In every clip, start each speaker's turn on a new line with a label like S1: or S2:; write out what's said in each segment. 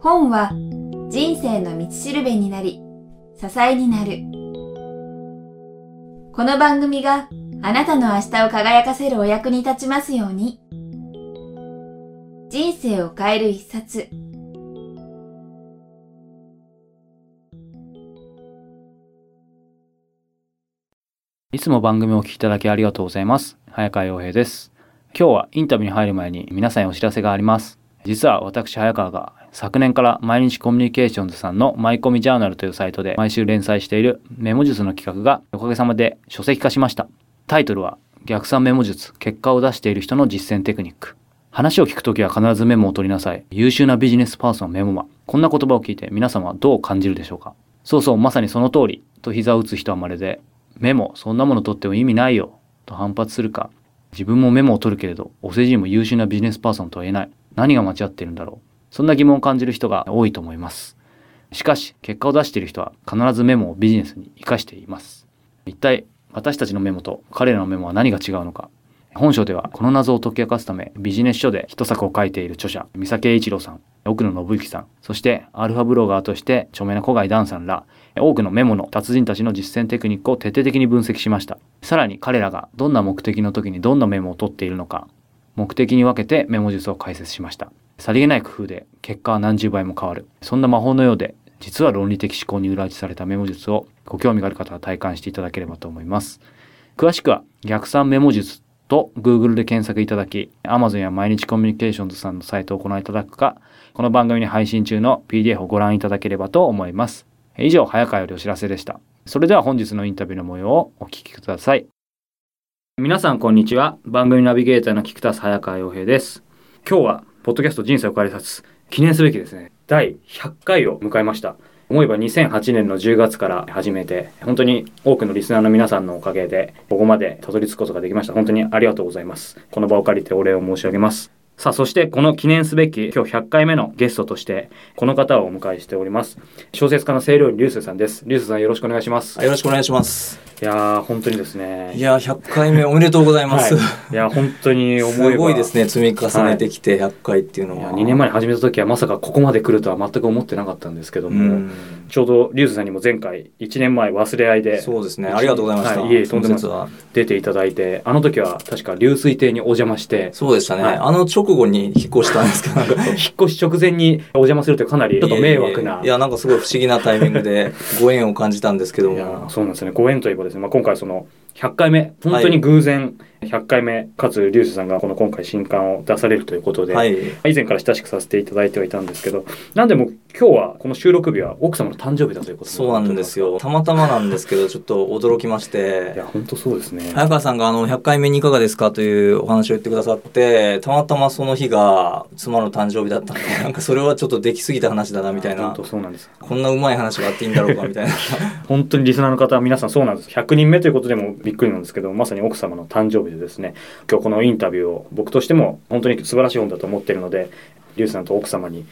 S1: 本は人生の道しるべになり、支えになる。この番組があなたの明日を輝かせるお役に立ちますように。人生を変える一冊。
S2: いつも番組をお聞きいただきありがとうございます。早川洋平です。今日はインタビューに入る前に皆さんにお知らせがあります。実は私早川が昨年から毎日コミュニケーションズさんのマイコミジャーナルというサイトで毎週連載しているメモ術の企画がおかげさまで書籍化しました。タイトルは逆算メモ術結果を出している人の実践テクニック。話を聞くときは必ずメモを取りなさい。優秀なビジネスパーソンメモマ。こんな言葉を聞いて皆様はどう感じるでしょうかそうそう、まさにその通り。と膝を打つ人はまるで、メモ、そんなもの取っても意味ないよ。と反発するか。自分もメモを取るけれど、お世辞にも優秀なビジネスパーソンとは言えない。何が間違っているんだろう。そんな疑問を感じる人が多いと思います。しかし、結果を出している人は必ずメモをビジネスに活かしています。一体、私たちのメモと彼らのメモは何が違うのか。本書ではこの謎を解き明かすためビジネス書で一作を書いている著者三崎栄一郎さん奥野信之さんそしてアルファブロガーとして著名な古貝ダンさんら多くのメモの達人たちの実践テクニックを徹底的に分析しました。さらに彼らがどんな目的の時にどんなメモを取っているのか目的に分けてメモ術を解説しました。さりげない工夫で結果は何十倍も変わる。そんな魔法のようで実は論理的思考に裏打ちされたメモ術をご興味がある方は体感していただければと思います。詳しくは逆算メモ術と Google で検索いただき Amazon や毎日コミュニケーションズさんのサイトをご覧いただくかこの番組に配信中の PDF をご覧いただければと思います。以上早川よりお知らせでした。それでは本日のインタビューの模様をお聞きください。皆さんこんにちは。番組ナビゲーターの菊田早川洋平です。今日はポッドキャスト人生を変える冊記念すべきですね。第100回を迎えました。思えば2008年の10月から始めて本当に多くのリスナーの皆さんのおかげでここまでたどり着くことができました。本当にありがとうございます。この場を借りてお礼を申し上げます。さあそしてこの記念すべき今日100回目のゲストとしてこの方をお迎えしております。小説家の清涼流星さんです。流星さんよろしくお願いします。
S3: よろしくお願いします。
S2: いやー本当にですね。
S3: いやー、100回目おめでとうございます。
S2: はい、いや本当に思えば。
S3: すごいですね、積み重ねてきて100回っていうの
S2: いや
S3: は。
S2: 2年前に始めた時はまさかここまで来るとは全く思ってなかったんですけども、
S3: うん。
S2: ちょうどリュウズさんにも前回1年前忘れ合いで
S3: そうですね、ありがとうございました。
S2: はい。いえとんでもない。
S3: その説は。
S2: 出ていただいてあの時は確か流水亭にお邪魔して
S3: そうでしたね、
S2: はい。
S3: あの直後に引っ越したんですけど、なんか。
S2: 引っ越し直前にお邪魔するというかなりちょっと迷惑な。い
S3: やなんかすごい不思議なタイミングで ご縁を感じたんですけども。
S2: そうなんですね。ご縁といえばですね、まあ、今回その100回目本当に偶然100回目かつリュウスさんがこの今回新刊を出されるということで、
S3: はい。
S2: 以前から親しくさせていただいてはいたんですけどなんでも今日はこの収録日は奥様の誕生日だということ
S3: そうなんですよ。たまたまなんですけど、ちょっと驚きまし
S2: い
S3: て
S2: や。本当そうですね
S3: 早川さんがあの100回目にいかがですかというお話を言ってくださってたまたまその日が妻の誕生日だったんで なんかそれはちょっとできすぎた話だなみたいな
S2: 本当そうなんです
S3: こんなうまい話があっていいんだろうかみたいな
S2: 本当にリスナーの方は皆さんそうなんです100人目ということでもびっくりなんですけどまさに奥様の誕生日でですね。今日このインタビューを僕としても本当に素晴らしい本だと思ってるのでリュウさんと奥様に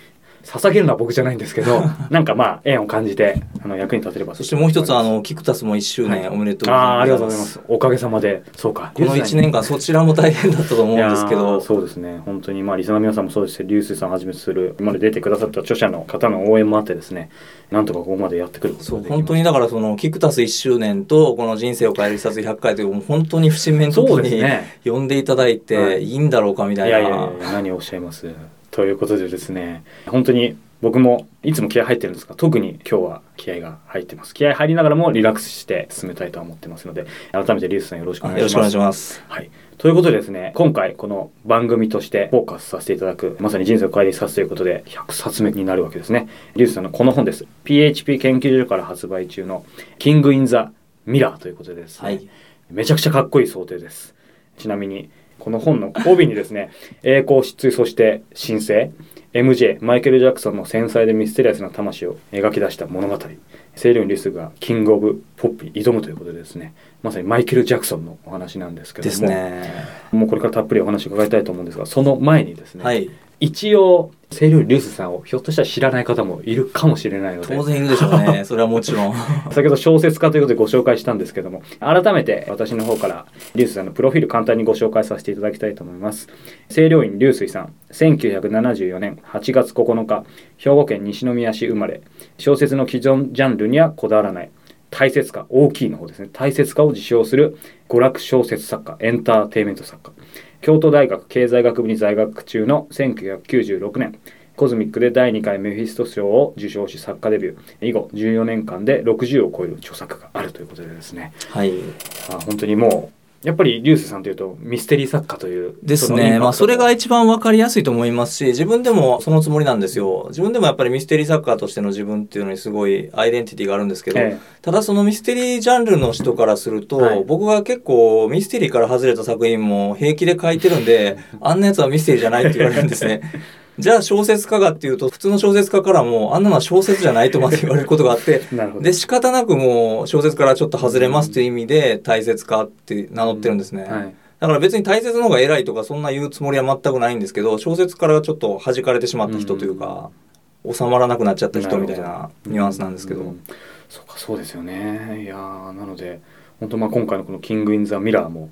S2: 捧げるのは僕じゃないんですけど なんかまあ縁を感じてあの役に立てれば。
S3: そしてもう一つあのキクタスも1周
S2: はい。
S3: 年おめでとう
S2: ああーありがとう
S3: ございます。
S2: ございますおかげさまでそうか。
S3: この1年間そちらも大変だったと思うんですけど。
S2: そうですね。本当にまあリスナーの皆さんもそうですし流水さんをはじめとする今まで出てくださった著者の方の応援もあってですね。なんとかここまでやってくる
S3: そう本当にだからそのキクタス1周年とこの人生を変える一冊100回というもう本当に節目の時に
S2: ね。
S3: 呼んでいただい
S2: はい。
S3: ていいんだろうかみたい
S2: いやいやい
S3: な
S2: や何をおっしゃいますということでですね本当に僕もいつも気合入ってるんですが特に今日は気合が入ってます。気合入りながらもリラックスして進めたいとは思ってますので改めてリュウスさんよろしくお願いします。
S3: よろしくお願いします。
S2: はい、ということでですね今回この番組としてフォーカスさせていただくまさに人生を変える一冊ということで100冊目になるわけですね。リュウスさんのこの本です。PHP 研究所から発売中の「キング・イン・ザ・ミラー」ということでですね、
S3: はい。
S2: めちゃくちゃかっこいい装丁です。ちなみにこの本の帯にですね 栄光失墜そして神聖 MJ マイケル・ジャクソンの繊細でミステリアスな魂を描き出した物語。セイリオン・リスがキング・オブ・ポッピー挑むということでですね。まさにマイケル・ジャクソンのお話なんですけどももうこれからたっぷりお話伺いたいと思うんですがその前にですね、
S3: はい
S2: 一応清流流水さんをひょっとしたら知らない方もいるかもしれないので。
S3: 当然いるでしょうね。それはもちろん。
S2: 先ほど小説家ということでご紹介したんですけども改めて私の方から流水さんのプロフィール簡単にご紹介させていただきたいと思います。清涼院流水さん1974年8月9日兵庫県西宮市生まれ。小説の既存ジャンルにはこだわらない。大切化大きいの方ですね。大切化を自称する娯楽小説作家エンターテインメント作家京都大学経済学部に在学中の1996年コズミックで第2回メフィスト賞を受賞し作家デビュー以後14年間で60を超える著作があるということでですね
S3: はい。
S2: あ本当にもうやっぱりリュウスさんというとミステリー作家という
S3: ですね。まあ、それが一番わかりやすいと思いますし、自分でもそのつもりなんですよ。自分でもやっぱりミステリー作家としての自分っていうのにすごいアイデンティティがあるんですけど、
S2: え
S3: ただそのミステリージャンルの人からすると、
S2: はい
S3: 僕が結構ミステリーから外れた作品も平気で書いてるんで、あんなやつはミステリーじゃないって言われるんですね。じゃあ小説家がっていうと、普通の小説家からも、あんなのは小説じゃないとまで言われることがあって、で、仕方なくもう小説からちょっと外れますという意味で大切家って名乗ってるんですね。
S2: はい。
S3: だから別に大切の方が偉いとかそんな言うつもりは全くないんですけど、小説からちょっと弾かれてしまった人というか、収まらなくなっちゃった人みたいなニュアンスなんですけど。
S2: うん。そうかそうですよね。いやーなので本当まあ今回のこの「キング・イン・ザ・ミラーも」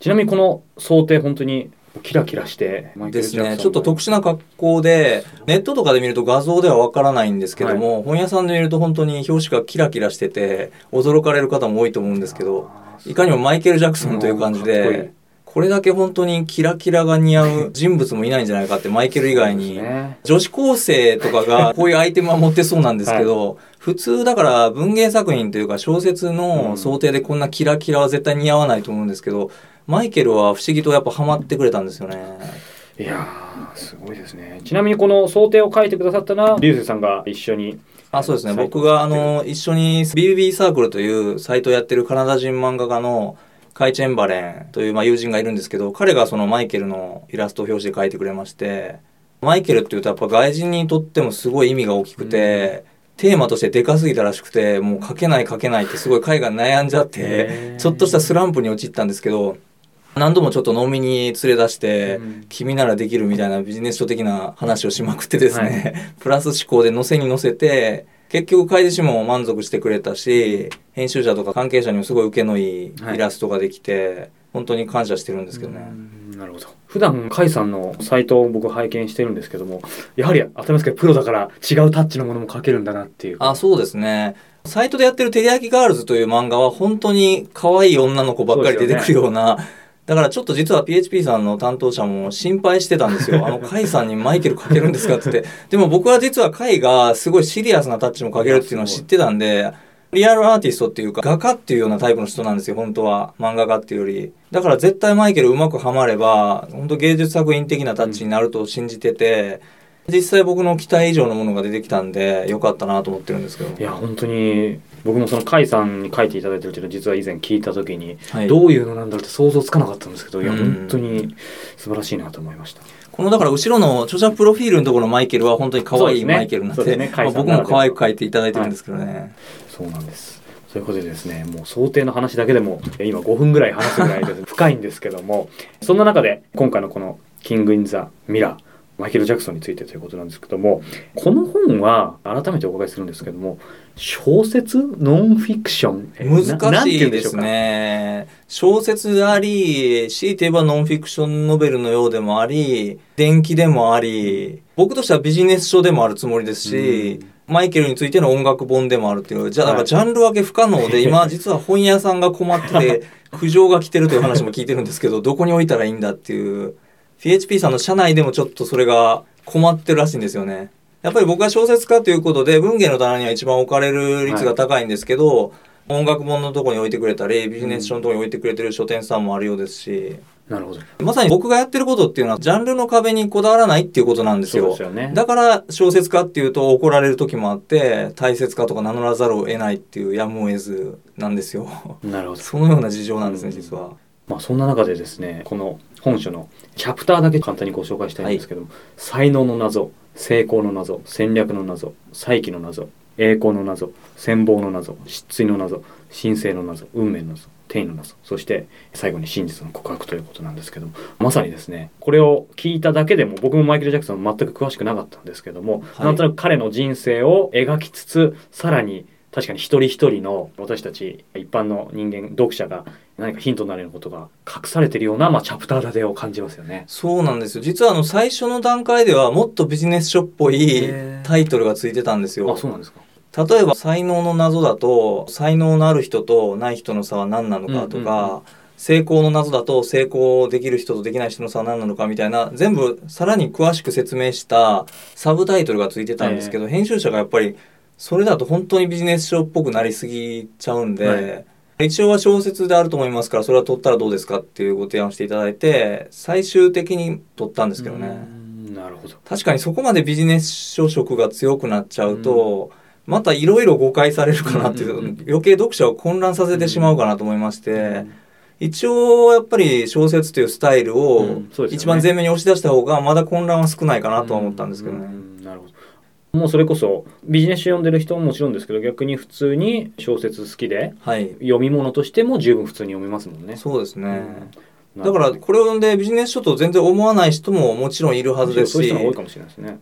S2: ちなみにこの装丁本当にキラキラして
S3: ですね。ちょっと特殊な格好で、ネットとかで見ると画像ではわからないんですけども、本屋さんで見ると本当に表紙がキラキラしてて、驚かれる方も多いと思うんですけど、いかにもマイケル・ジャクソンという感じで、これだけ本当にキラキラが似合う人物もいないんじゃないかって、マイケル以外に女子高生とかが こういうアイテムは持ってそうなんですけど、普通だから文芸作品というか小説の想定でこんなキラキラは絶対似合わないと思うんですけど、マイケルは不思議とやっぱハマってくれたんですよね。
S2: いやーすごいですね。ちなみにこの想定を書いてくださったのは流星さんが一緒に。
S3: あそうですね。僕があの一緒に BBB サークルというサイトをやってるカナダ人漫画家のカイ・チェンバレンというまあ友人がいるんですけど彼がそのマイケルのイラストを表紙で描いてくれましてマイケルっていうとやっぱ外人にとってもすごい意味が大きくて、テーマとしてでかすぎたらしくてもう描けない描けないってすごい海外悩んじゃってちょっとしたスランプに陥ったんですけど何度もちょっと飲みに連れ出して、
S2: うん。
S3: 君ならできるみたいなビジネス書的な話をしまくってですね、プラス思考で載せに載せて結局開示も満足してくれたし編集者とか関係者にもすごい受けのいいイラストができて、本当に感謝してるんですけどね。
S2: うんなるほど。普段甲斐さんのサイトを僕拝見してるんですけどもやはり当たり前ですけどプロだから違うタッチのものも書けるんだなっていう。
S3: あそうですね。サイトでやってる「てりやきガールズ」という漫画は本当に可愛い女の子ばっかり出てくるようなだからちょっと実は PHP さんの担当者も心配してたんですよ。あの、カイさんにマイケル書けるんですかって言って。でも僕は実はカイがすごいシリアスなタッチも書けるっていうのを知ってたんで、リアルアーティストっていうか画家っていうようなタイプの人なんですよ、本当は。漫画家っていうより。だから絶対マイケルうまくはまれば、本当芸術作品的なタッチになると信じてて、実際僕の期待以上のものが出てきたんで、よかったなと思ってるんですけど。
S2: いや本当に僕もその甲斐さんに書いていただいてるっていうのは実は以前聞いた時に、
S3: はい
S2: どういうのなんだろうって想像つかなかったんですけどいや
S3: うん
S2: 本当に素晴らしいなと思いました。
S3: このだから後ろの著者プロフィールのところのマイケルは本当に可愛いマイケルになって、
S2: そうですね
S3: まあ僕も可愛く描いていただいてるんですけどね。
S2: そうなんです。ということでですね、もう想定の話だけでもえ今5分ぐらい話すぐらいです深いんですけども、そんな中で今回のこの「キング・イン・ザ・ミラー」マイケル・ジャクソンについてということなんですけどもこの本は改めてお伺いするんですけども小説ノンフィクション
S3: 難しいですね。小説であり、強いて言えばノンフィクションノベルのようでもあり、伝記でもあり、僕としてはビジネス書でもあるつもりですし、マイケルについての音楽本でもあるっていう、じゃあ、だから
S2: はい。
S3: ジャンル分け不可能で、今実は本屋さんが困ってて、苦情が来てるという話も聞いてるんですけど、どこに置いたらいいんだっていう、PHP さんの社内でもちょっとそれが困ってるらしいんですよね。やっぱり僕は小説家ということで文芸の棚には一番置かれる率が高いんですけど、音楽本のとこに置いてくれたりビジネス書のとこに置いてくれてる書店さんもあるようですし。
S2: なるほど。
S3: まさに僕がやってることっていうのはジャンルの壁にこだわらないっていうことなんですよ。
S2: ですよね。
S3: だから小説家っていうと怒られる時もあって大切家とか名乗らざるを得ないっていうやむを得ずなんですよ。
S2: なるほど。
S3: そのような事情なんですね
S2: うん。
S3: 実は
S2: まあそんな中でですねこの本書のチャプターだけ簡単にご紹介したいんですけども、才能の謎成功の謎戦略の謎再起の謎栄光の謎戦望の謎失墜の謎神聖の謎運命の謎天意の謎そして最後に真実の告白ということなんですけどもまさにですねこれを聞いただけでも僕もマイケル・ジャクソン全く詳しくなかったんですけども、
S3: はい。
S2: なんとなく彼の人生を描きつつさらに確かに一人一人の私たち一般の人間読者が何かヒントになるようなことが隠されているような、まあ、チャプター立てを感じますよね。
S3: そうなんですよ。実はあの最初の段階ではもっとビジネス書っぽいタイトルがついてたんですよ
S2: あ。そうなんですか。
S3: 例えば才能の謎だと才能のある人とない人の差は何なのかとか、
S2: うんうんうん
S3: 成功の謎だと成功できる人とできない人の差は何なのかみたいな全部さらに詳しく説明したサブタイトルがついてたんですけど、編集者がやっぱりそれだと本当にビジネス書っぽくなりすぎちゃうんで、
S2: はい
S3: 一応は小説であると思いますからそれは取ったらどうですかっていうご提案をしていただいて最終的に取ったんですけどね。
S2: なるほど。
S3: 確かにそこまでビジネス書色が強くなっちゃうと、またいろいろ誤解されるかなっていう、余計読者を混乱させてしまうかなと思いまして、
S2: うん
S3: 一応やっぱり小説というスタイル
S2: う
S3: を一番前面に押し出した方がまだ混乱は少ないかなとは思ったんですけどね。
S2: うんなるほどもうそれこそビジネス書読んでる人ももちろんですけど逆に普通に小説好きで
S3: はい。
S2: 読み物としても十分普通に読めますもんね。
S3: そうですね。
S2: うん
S3: だからこれを読んでビジネス書と全然思わない人ももちろんいるはずですし。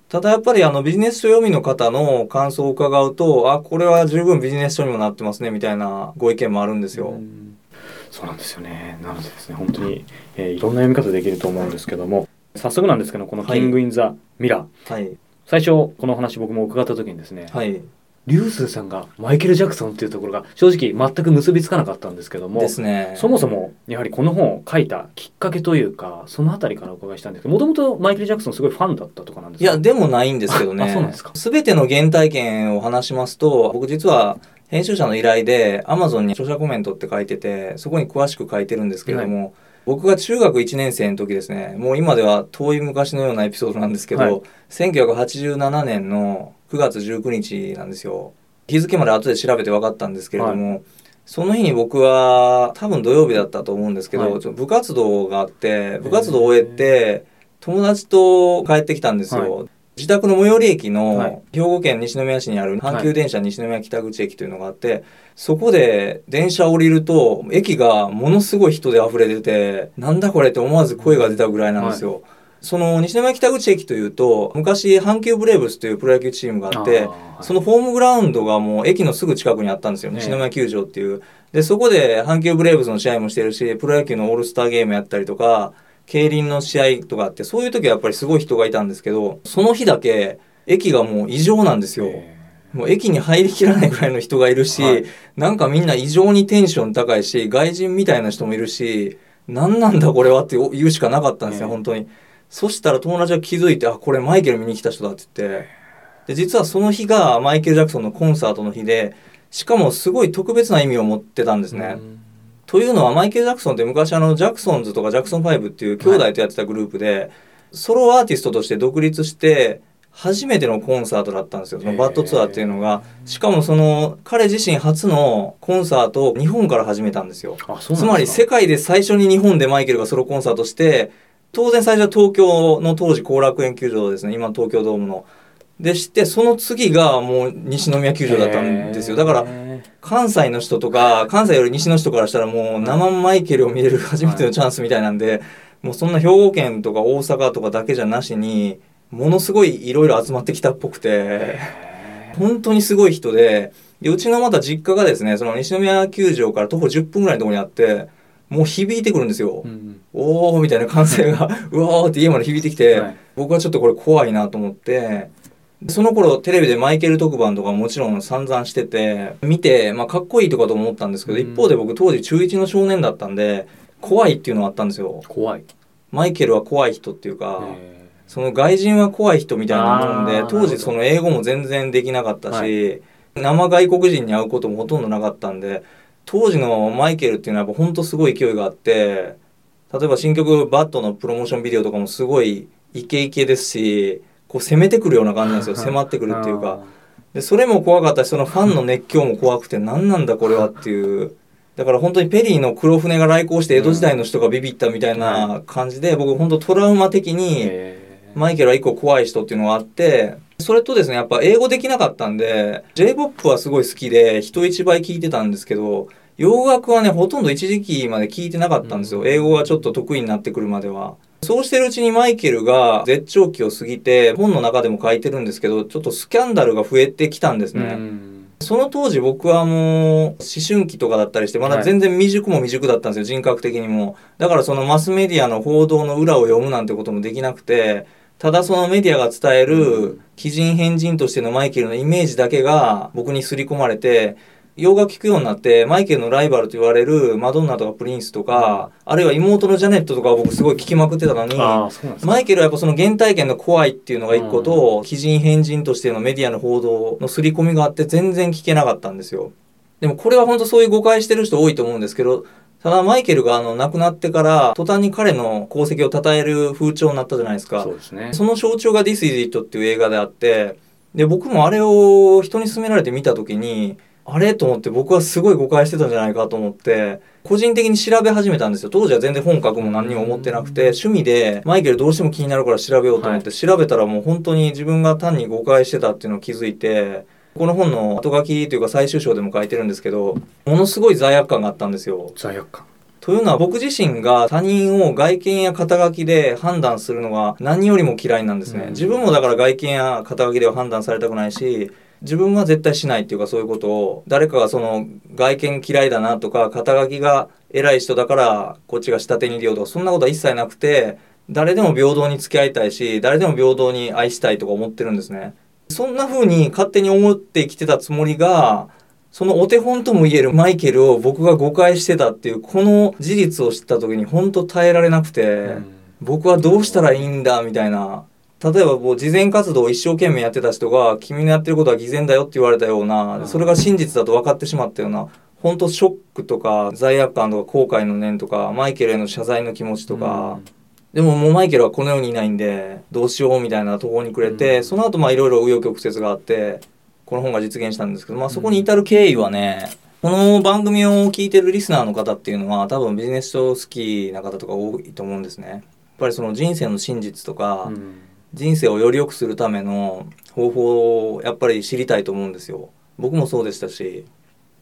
S3: ただやっぱりあのビジネス書読みの方の感想を伺うとあこれは十分ビジネス書にもなってますねみたいなご意見もあるんですよ。
S2: うんそうなんですよね。なのでですね、本当に、えーいろんな読み方できると思うんですけども、早速なんですけど、このキング・イン・ザ・ミラー、
S3: はい
S2: 最初この話僕も伺った時にですね、
S3: はい
S2: リュウスーさんがマイケル・ジャクソンっていうところが正直全く結びつかなかったんですけども、
S3: ですね。
S2: そもそもやはりこの本を書いたきっかけというか、そのあたりからお伺いしたんですけど、もともとマイケル・ジャクソンすごいファンだったとかなんですか？
S3: いや、でもないんですけどね。
S2: そうなんですか？
S3: すべての原体験を話しますと、僕実は編集者の依頼で Amazon に著者コメントって書いてて、そこに詳しく書いてるんですけれども、僕が中学1年生の時ですね、もう今では遠い昔のようなエピソードなんですけど、
S2: はい。
S3: 1987年の9月19日なんですよ。日付まで後で調べて分かったんですけれども、その日に僕は多分土曜日だったと思うんですけど、
S2: はい。
S3: 部活動があって部活動を終えて友達と帰ってきたんですよ、
S2: は
S3: 自宅の最寄り駅
S2: は
S3: の兵庫県西宮市にある阪急電車西宮北口駅というのがあって、そこで電車降りると駅がものすごい人で溢れててなんだこれって思わず声が出たぐらいなんですよ、その西宮北口駅というと昔阪急ブレーブスというプロ野球チームがあって
S2: はい。
S3: そのホームグラウンドがもう駅のすぐ近くにあったんですよ、
S2: ね。
S3: 西宮球場っていう。で、そこで阪急ブレーブスの試合もしてるし、プロ野球のオールスターゲームやったりとか、競輪の試合とかあって、そういう時はやっぱりすごい人がいたんですけど、その日だけ駅がもう異常なんですよ。
S2: え
S3: もう駅に入りきらないぐらいの人がいるし、
S2: はい
S3: なんかみんな異常にテンション高いし、外人みたいな人もいるし、何なんだこれはって言うしかなかったんですよ、
S2: ええ
S3: 本当に。そしたら友達が気づいて、あ、これマイケル見に来た人だって言って、で、実はその日がマイケル・ジャクソンのコンサートの日で、しかもすごい特別な意味を持ってたんです
S2: ー
S3: ね。というのはマイケル・ジャクソンって昔あのジャクソンズとかジャクソン5っていう兄弟とやってたグループで、ソロアーティストとして独立して初めてのコンサートだったんですよ。そのバッドツアーっていうのが。しかもその彼自身初のコンサートを日本から始めたんですよ。つまり世界で最初に日本でマイケルがソロコンサートして当然最初は東京の当時後楽園球場ですね。今の東京ドームのでしてその次がもう西宮球場だったんですよ。だから
S2: へ
S3: 関西の人とか関西より西の人からしたらもう生マイケルを見れる初めてのチャンスみたいなんで、もうそんな兵庫県とか大阪とかだけじゃなしにものすごいいろいろ集まってきたっぽくて本当にすごい人ででうちのまた実家がですねその西宮球場から徒歩10分ぐらいのところにあってもう響いてくるんですよ。
S2: ーうん。
S3: おーみたいな歓声がうわーって家まで響いてきて、
S2: はい。
S3: 僕はちょっとこれ怖いなと思ってでその頃テレビでマイケル特番とかもちろん散々してて見て、まあ、かっこいいとかと思ったんですけど、
S2: うん。
S3: 一方で僕当時中1の少年だったんで怖いっていうのがあったんですよ。
S2: 怖い。
S3: マイケルは怖い人っていうか、
S2: へ
S3: その外人は怖い人みたいなもんで当時その英語も全然できなかったし、
S2: はい。
S3: 生外国人に会うこともほとんどなかったんで当時のマイケルっていうのはやっぱ本当すごい勢いがあって例えば新曲「バットのプロモーションビデオとかもすごいイケイケですしこう攻めてくるような感じなんですよ。迫ってくるっていうか。でそれも怖かったしそのファンの熱狂も怖くて何なんだこれはっていう。だから本当にペリーの黒船が来航して江戸時代の人がビビったみたいな感じで僕本当トラウマ的にマイケルは一個怖い人っていうのがあってそれとですねやっぱ英語できなかったんで J−POP はすごい好きで人一倍聞いてたんですけど洋楽はね、ほとんど一時期まで聞いてなかったんですよ。英語がちょっと得意になってくるまでは。そうしてるうちにマイケルが絶頂期を過ぎて、本の中でも書いてるんですけど、ちょっとスキャンダルが増えてきたんですね。
S2: うん。
S3: その当時僕はもう思春期とかだったりしてまだ全然未熟も未熟だったんですよ、人格的にも。だからそのマスメディアの報道の裏を読むなんてこともできなくてただそのメディアが伝える奇人変人としてのマイケルのイメージだけが僕に刷り込まれて洋楽聴くようになってマイケルのライバルと言われるマドンナとかプリンスとか、あるいは妹のジャネットとかを僕すごい聴きまくってたのにマイケルはやっぱその原体験の怖いっていうのが一個と、奇人変人としてのメディアの報道の刷り込みがあって全然聞けなかったんですよ。でもこれは本当そういう誤解してる人多いと思うんですけど、ただマイケルがあの亡くなってから途端に彼の功績を称える風潮になったじゃないですか
S2: そう。ですね
S3: その象徴が This is It っていう映画であって、で、僕もあれを人に勧められて見た時に、あれ？と思って僕はすごい誤解してたんじゃないかと思って、個人的に調べ始めたんですよ。当時は全然本書くも何にも思ってなくて、趣味でマイケルどうしても気になるから調べようと思って、調べたらもう本当に自分が単に誤解してたっていうのを気づいて、この本の後書きというか最終章でも書いてるんですけど、ものすごい罪悪感があったんですよ。
S2: 罪悪感
S3: というのは僕自身が他人を外見や肩書きで判断するのが何よりも嫌いなんですね。
S2: うん
S3: 自分もだから外見や肩書きでは判断されたくないし、自分は絶対しないっていうかそういうことを誰かがその外見嫌いだなとか肩書きが偉い人だからこっちが下手に入れようとかそんなことは一切なくて誰でも平等に付き合いたいし誰でも平等に愛したいとか思ってるんですね。そんな風に勝手に思って生きてたつもりがそのお手本とも言えるマイケルを僕が誤解してたっていうこの事実を知った時に本当耐えられなくて、
S2: うん
S3: 僕はどうしたらいいんだみたいな例えばこう慈善活動を一生懸命やってた人が君のやってることは偽善だよって言われたような、
S2: うん。
S3: それが真実だと分かってしまったような本当ショックとか罪悪感とか後悔の念とかマイケルへの謝罪の気持ちとか、でももうマイケルはこの世にいないんでどうしようみたいな途方に暮れて、
S2: うん。
S3: その後まあいろいろ紆余曲折があってこの本が実現したんですけど、まあ、そこに至る経緯はねこの番組を聞いてるリスナーの方っていうのは多分ビジネス書好きな方とか多いと思うんですね。やっぱりその人生の真実とか、
S2: うん
S3: 人生をより良くするための方法をやっぱり知りたいと思うんですよ。僕もそうでしたし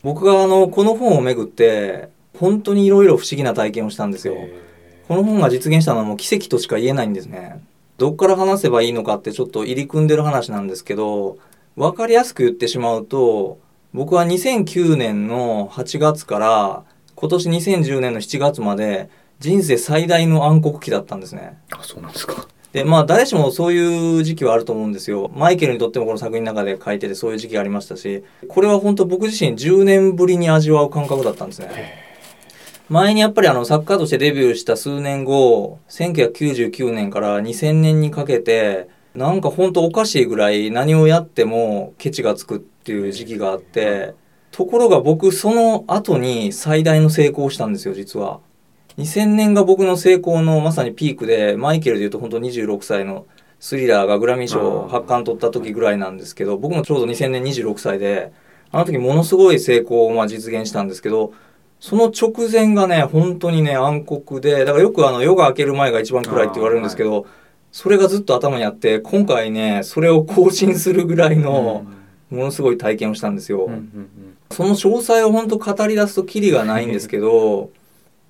S3: 僕があのこの本をめぐって本当にいろいろ不思議な体験をしたんですよ。
S2: え
S3: この本が実現したのはもう奇跡としか言えないんですね。どっから話せばいいのかってちょっと入り組んでる話なんですけど、わかりやすく言ってしまうと、僕は2009年の8月から今年2010年の7月まで人生最大の暗黒期だったんですね。
S2: ーあそうなんですか
S3: で、まあ誰しもそういう時期はあると思うんですよ。マイケルにとってもこの作品の中で書いててそういう時期がありましたし、これは本当僕自身10年ぶりに味わう感覚だったんですね。前にやっぱりあの作家としてデビューした数年後、1999年から2000年にかけて、なんか本当おかしいぐらい何をやってもケチがつくっていう時期があって、ところが僕その後に最大の成功をしたんですよ、実は。2000年が僕の成功のまさにピークで、マイケルで言うと本当26歳のスリラーがグラミー賞発刊取った時ぐらいなんですけど、僕もちょうど2000年26歳で、あの時ものすごい成功をまあ実現したんですけど、その直前がね、本当にね、暗黒で、だからよくあの夜が明ける前が一番暗いって言われるんですけど、それがずっと頭にあって、今回ね、それを更新するぐらいの、ものすごい体験をしたんですよ。
S2: うんうんうん。
S3: その詳細を本当語り出すとキリがないんですけど、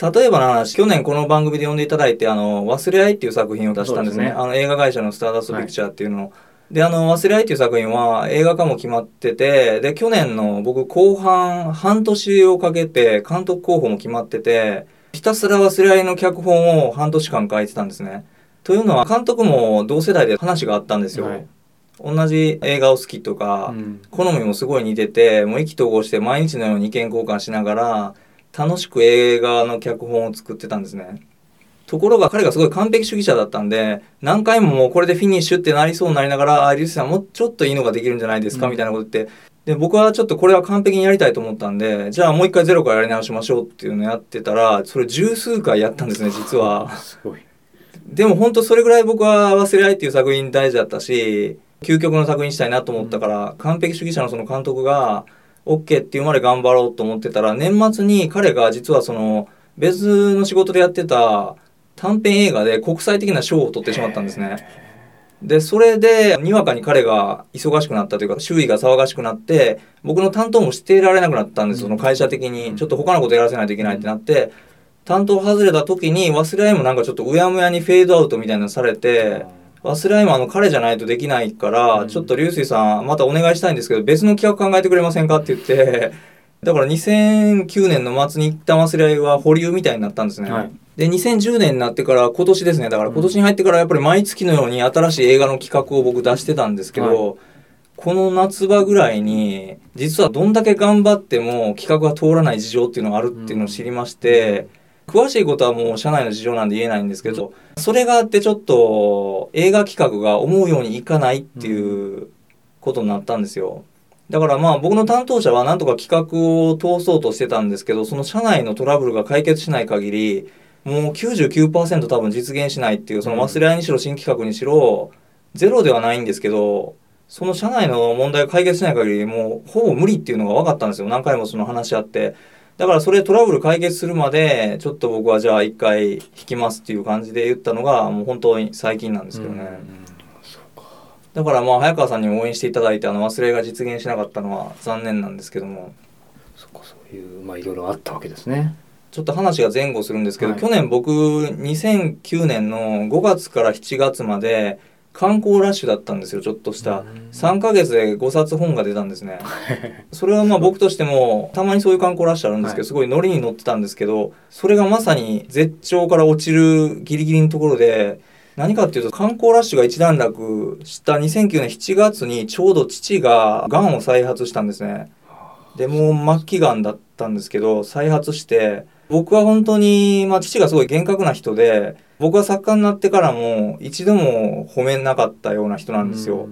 S3: 例えばの話、去年この番組で呼んでいただいて、あの、忘れ合いっていう作品を出したんですね。
S2: ね
S3: あの映画会社のスターダストピクチャーっていうのを。で、あの、忘れ合いっていう作品は映画化も決まってて、で、去年の僕後半、半年をかけて監督候補も決まってて、ひたすら忘れ合いの脚本を半年間書いてたんですね。というのは、監督も同世代で話があったんですよ。
S2: はい
S3: 同じ映画を好きとか、
S2: うん
S3: 好みもすごい似ててもう意気投合して毎日のように意見交換しながら楽しく映画の脚本を作ってたんですね。ところが彼がすごい完璧主義者だったんで何回ももうこれでフィニッシュってなりそうになりながら「あリュウスさんもうちょっといいのができるんじゃないですか」
S2: うん。
S3: みたいなこと言って。で僕はちょっとこれは完璧にやりたいと思ったんでじゃあもう一回ゼロからやり直しましょうっていうのをやってたらそれ十数回やったんですね 実は。
S2: すごい。
S3: でも本当それぐらい僕は「忘れ合い」っていう作品大事だったし究極の作品にしたいなと思ったから、完璧主義者のその監督が OK っていうまで頑張ろうと思ってたら年末に彼が実はその別の仕事でやってた短編映画で国際的な賞を取ってしまったんですね。で、それで、にわかに彼が忙しくなったというか、周囲が騒がしくなって、僕の担当もしていられなくなったんです、その会社的に。ちょっと他のことやらせないといけないってなって、担当外れた時に、忘れ合いもなんかちょっとうやむやにフェードアウトみたいなのされて、忘れ合いもあの彼じゃないとできないから、ちょっと流水さん、またお願いしたいんですけど、別の企画考えてくれませんかって言って、だから2009年の末に一旦忘れ合いは保留みたいになったんですね。
S2: はい。
S3: で、2010年になってから、今年ですね、だから今年に入ってからやっぱり毎月のように新しい映画の企画を僕出してたんですけど、この夏場ぐらいに、実はどんだけ頑張っても企画が通らない事情っていうのがあるっていうのを知りまして、詳しいことはもう社内の事情なんで言えないんですけど、それがあってちょっと映画企画が思うようにいかないっていうことになったんですよ。だからまあ僕の担当者はなんとか企画を通そうとしてたんですけど、その社内のトラブルが解決しない限り、もう99%多分実現しないっていう、その忘れ合いにしろ新企画にしろ、ゼロではないんですけど、その社内の問題が解決しない限り、もうほぼ無理っていうのが分かったんですよ。何回もその話し合って。だからそれトラブル解決するまで、ちょっと僕はじゃあ一回引きますっていう感じで言ったのが、もう本当に最近なんですけどね。だからまあ早川さんにも応援していただいて、あの忘れが実現しなかったのは残念なんですけども。
S2: そっかそういうまあいろいろあったわけですね。
S3: ちょっと話が前後するんですけど、
S2: はい
S3: 去年僕2009年の5月から7月まで観光ラッシュだったんですよちょっとした。
S2: うん。
S3: 3ヶ月で5冊本が出たんですね。それはまあ僕としてもたまにそういう観光ラッシュあるんですけど、
S2: はい。
S3: すごいノリに乗ってたんですけどそれがまさに絶頂から落ちるギリギリのところで何かっていうと観光ラッシュが一段落した2009年7月にちょうど父ががんを再発したんですね。でもう末期がんだったんですけど再発して僕は本当に、まあ、父がすごい厳格な人で僕は作家になってからも一度も褒めなかったような人なんですよ。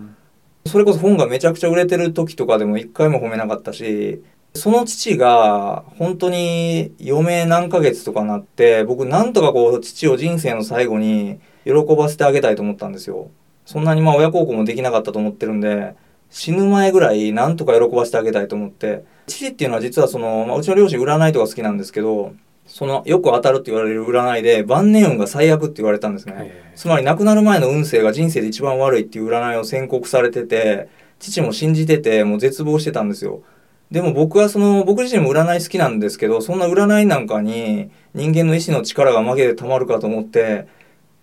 S3: それこそ本がめちゃくちゃ売れてる時とかでも一回も褒めなかったしその父が本当に余命何ヶ月とかなって僕なんとかこう父を人生の最後に喜ばせてあげたいと思ったんですよ。そんなにまあ親孝行もできなかったと思ってるんで死ぬ前ぐらいなんとか喜ばせてあげたいと思って父っていうのは実はその、まあ、うちの両親占いとか好きなんですけどそのよく当たるって言われる占いで晩年運が最悪って言われたんですね。
S2: へ
S3: つまり亡くなる前の運勢が人生で一番悪いっていう占いを宣告されてて父も信じててもう絶望してたんですよ。でも僕はその僕自身も占い好きなんですけどそんな占いなんかに人間の意志の力が負けてたまるかと思って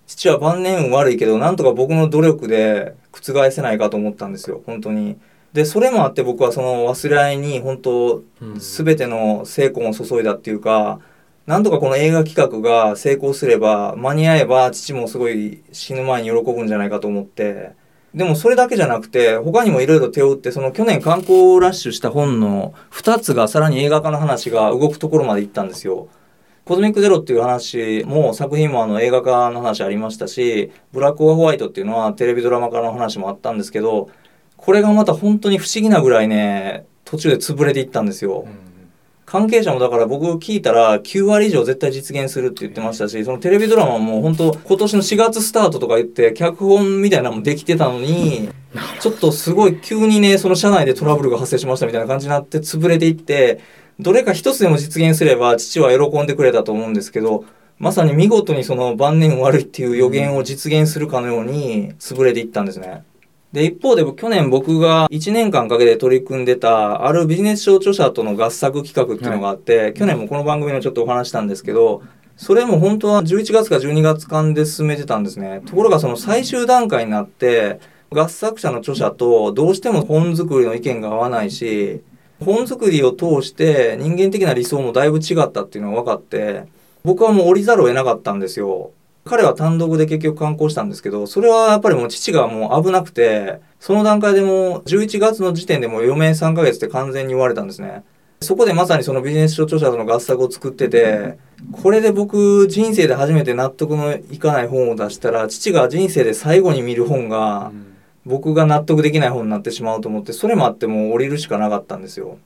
S3: 父は晩年運悪いけどなんとか僕の努力で覆せないかと思ったんですよ。本当にでそれもあって僕はその忘れ合いに本当
S2: うん
S3: 全ての精魂を注いだっていうかなんとかこの映画企画が成功すれば間に合えば父もすごい死ぬ前に喜ぶんじゃないかと思ってでもそれだけじゃなくて他にもいろいろ手を打ってその去年観光ラッシュした本の2つがさらに映画化の話が動くところまで行ったんですよ。コズミックゼロっていう話も作品もあの映画化の話ありましたしブラック・オア・ホワイトっていうのはテレビドラマ化の話もあったんですけどこれがまた本当に不思議なぐらいね途中で潰れていったんですよ。関係者もだから僕聞いたら9割以上絶対実現するって言ってましたしそのテレビドラマも本当今年の4月スタートとか言って脚本みたいなのもできてたのにちょっとすごい急にねその社内でトラブルが発生しましたみたいな感じになって潰れていってどれか一つでも実現すれば父は喜んでくれたと思うんですけどまさに見事にその晩年悪いっていう予言を実現するかのように潰れていったんですね。で、一方で去年僕が1年間かけて取り組んでたあるビジネス書著者との合作企画っていうのがあって、去年もこの番組のちょっとお話したんですけど、それも本当は11月か12月間で進めてたんですね。ところがその最終段階になって、合作者の著者とどうしても本作りの意見が合わないし、本作りを通して人間的な理想もだいぶ違ったっていうのが分かって、僕はもう降りざるを得なかったんですよ。彼は単独で結局観光したんですけど、それはやっぱりもう父がもう危なくて、その段階でもう11月の時点でもう余命3ヶ月って完全に言われたんですね。そこでまさにそのビジネス書著者との合作を作ってて、これで僕人生で初めて納得のいかない本を出したら、父が人生で最後に見る本が僕が納得できない本になってしまうと思って、それもあってもう降りるしかなかったんですよ。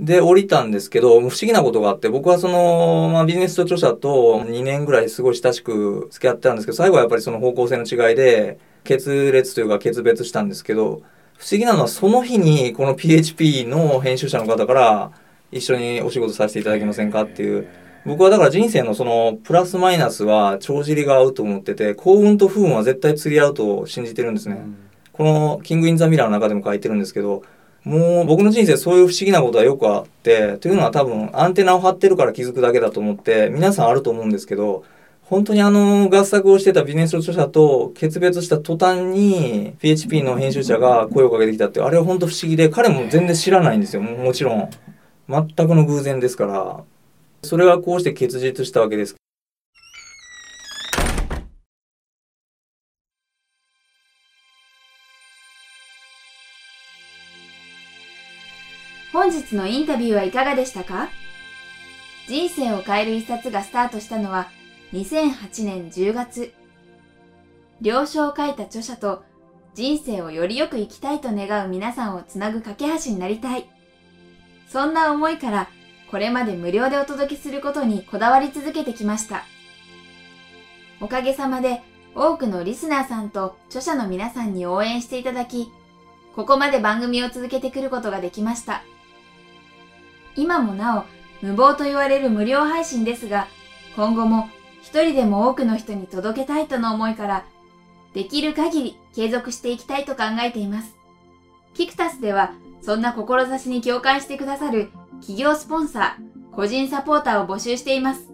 S3: で、降りたんですけど、不思議なことがあって、僕はその、まあ、ビジネス書著者と2年ぐらいすごい親しく付き合ってたんですけど、最後はやっぱりその方向性の違いで、決裂というか決別したんですけど、不思議なのはその日にこの PHP の編集者の方から、一緒にお仕事させていただけませんかっていう、僕はだから人生のそのプラスマイナスは帳尻が合うと思ってて幸運と不運は絶対釣り合うと信じてるんですね、この「キング・イン・ザ・ミラー」の中でも書いてるんですけどもう僕の人生そういう不思議なことはよくあってというのは多分アンテナを張ってるから気づくだけだと思って皆さんあると思うんですけど本当にあの合作をしてたビジネス著者と決別した途端に PHP の編集者が声をかけてきたってあれは本当不思議で彼も全然知らないんですよ。もちろん。全くの偶然ですから。それがこうして結実したわけです
S1: 本日のインタビューはいかがでしたか？人生を変える一冊がスタートしたのは2008年10月。了承を書いた著者と人生をよりよく生きたいと願う皆さんをつなぐ架け橋になりたい。そんな思いからこれまで無料でお届けすることにこだわり続けてきました。おかげさまで多くのリスナーさんと著者の皆さんに応援していただき、ここまで番組を続けてくることができました。今もなお無謀と言われる無料配信ですが、今後も一人でも多くの人に届けたいとの思いから、できる限り継続していきたいと考えています。キクタスでは、そんな志に共感してくださる企業スポンサー、個人サポーターを募集しています。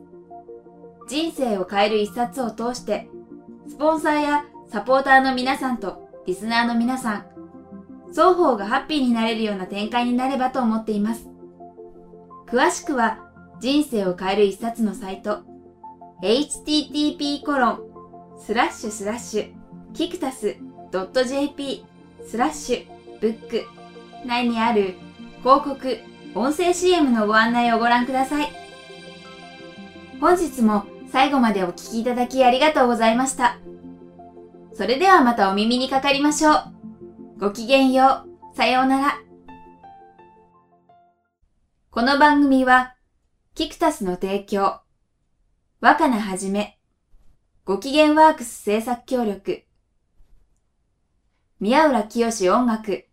S1: 人生を変える一冊を通して、スポンサーやサポーターの皆さんとリスナーの皆さん、双方がハッピーになれるような展開になればと思っています。詳しくは人生を変える一冊のサイト http コロンスラッシュスラッシュキクタス .jp スラッシュブック。内にある広告音声 CM のご案内をご覧ください。本日も最後までお聴きいただきありがとうございました。それではまたお耳にかかりましょう。ごきげんよう。さようなら。この番組は、キクタスの提供、若菜はじめ、ご機嫌ワークス制作協力、宮浦清志音楽、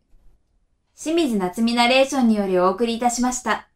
S1: 清水夏美ナレーションによりお送りいたしました。